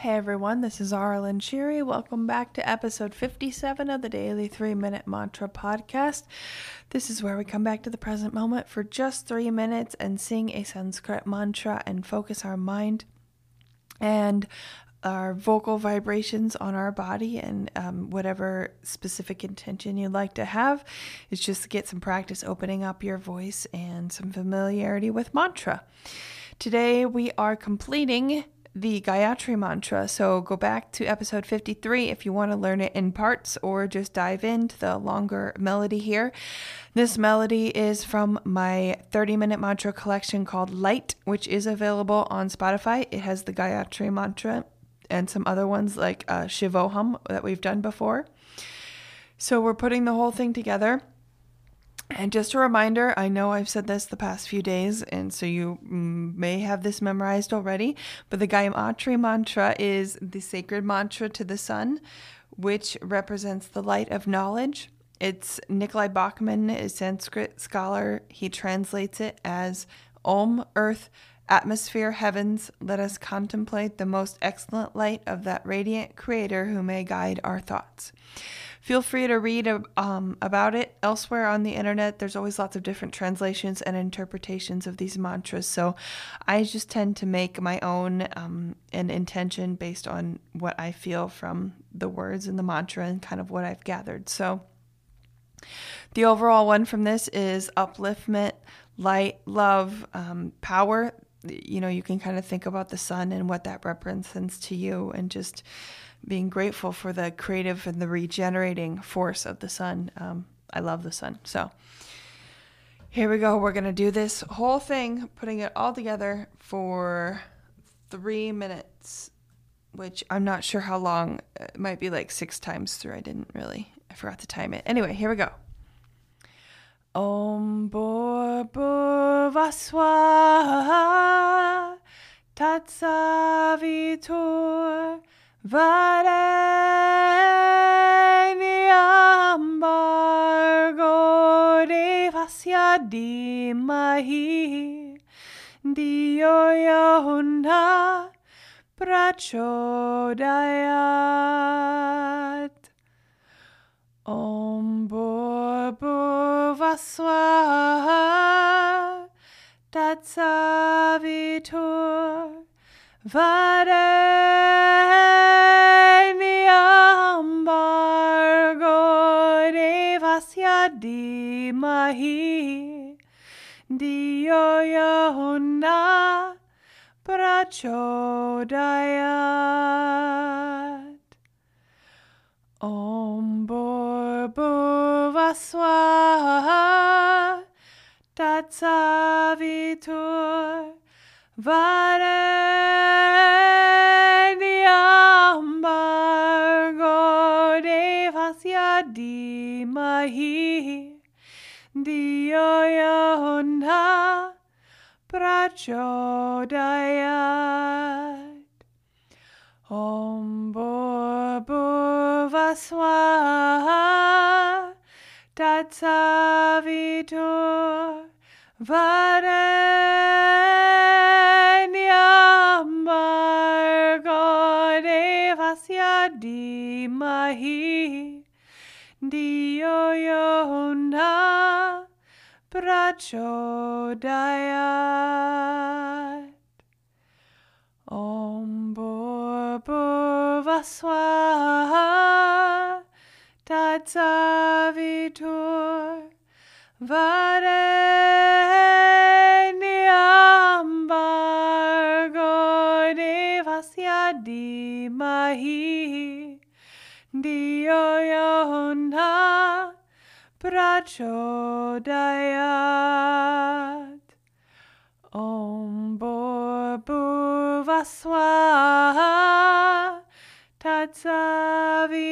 Hey everyone, this is Aaralyn Shiri. Welcome back to episode 57 of the Daily 3 Minute Mantra Podcast. This is where we come back to the present moment for just three minutes and sing a Sanskrit mantra and focus our mind and our vocal vibrations on our body and um, whatever specific intention you'd like to have is just to get some practice opening up your voice and some familiarity with mantra. Today we are completing the Gayatri Mantra. So go back to episode 53 if you want to learn it in parts or just dive into the longer melody here. This melody is from my 30 minute mantra collection called Light, which is available on Spotify. It has the Gayatri Mantra and some other ones like uh, Shivoham that we've done before. So we're putting the whole thing together. And just a reminder, I know I've said this the past few days, and so you may have this memorized already, but the Gayatri mantra is the sacred mantra to the sun, which represents the light of knowledge. It's Nikolai Bachman, a Sanskrit scholar. He translates it as Om, earth, atmosphere, heavens. Let us contemplate the most excellent light of that radiant creator who may guide our thoughts. Feel free to read um, about it elsewhere on the internet. There's always lots of different translations and interpretations of these mantras. So I just tend to make my own um, an intention based on what I feel from the words in the mantra and kind of what I've gathered. So the overall one from this is upliftment, light, love, um, power. You know, you can kind of think about the sun and what that represents to you and just being grateful for the creative and the regenerating force of the sun. Um, I love the sun. So here we go. We're going to do this whole thing, putting it all together for three minutes, which I'm not sure how long. It might be like six times through. I didn't really, I forgot to time it. Anyway, here we go. Om Bor Bhurvaswa Tatsavitur Vareniambargo devasya dimahi Dio yona prachodayat Bhurvaswa Tatsavitur Vareniambargo devasya dimahi Dio yona prachodayat Om Bhurvaswa Vareniambargo devasya dimahi. Dio yona prachodayat. Om Bhurvaswa Tatsavitur Vareniambargo devasya dimahi Dio yona prachodayat Om Bhurvaswa Tatsavitur Vareniambargo devasya dimahi Dio yona prachodayat. Om Bhurvaswa Tatsavitur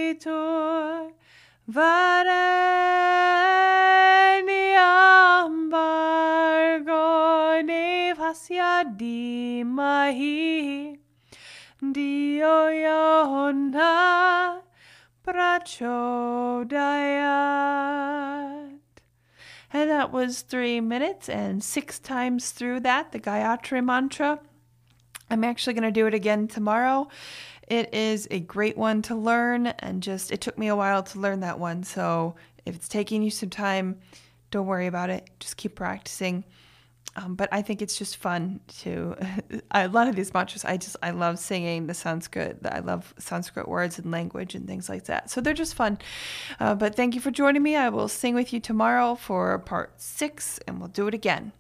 Vareniambargo devasya dimahi Dio prachodayat And that was three minutes and six times through that, the Gayatri Mantra. I'm actually going to do it again tomorrow. It is a great one to learn, and just it took me a while to learn that one. So if it's taking you some time, don't worry about it. Just keep practicing. Um, but I think it's just fun to a lot of these mantras. I just I love singing the Sanskrit. I love Sanskrit words and language and things like that. So they're just fun. Uh, but thank you for joining me. I will sing with you tomorrow for part six, and we'll do it again.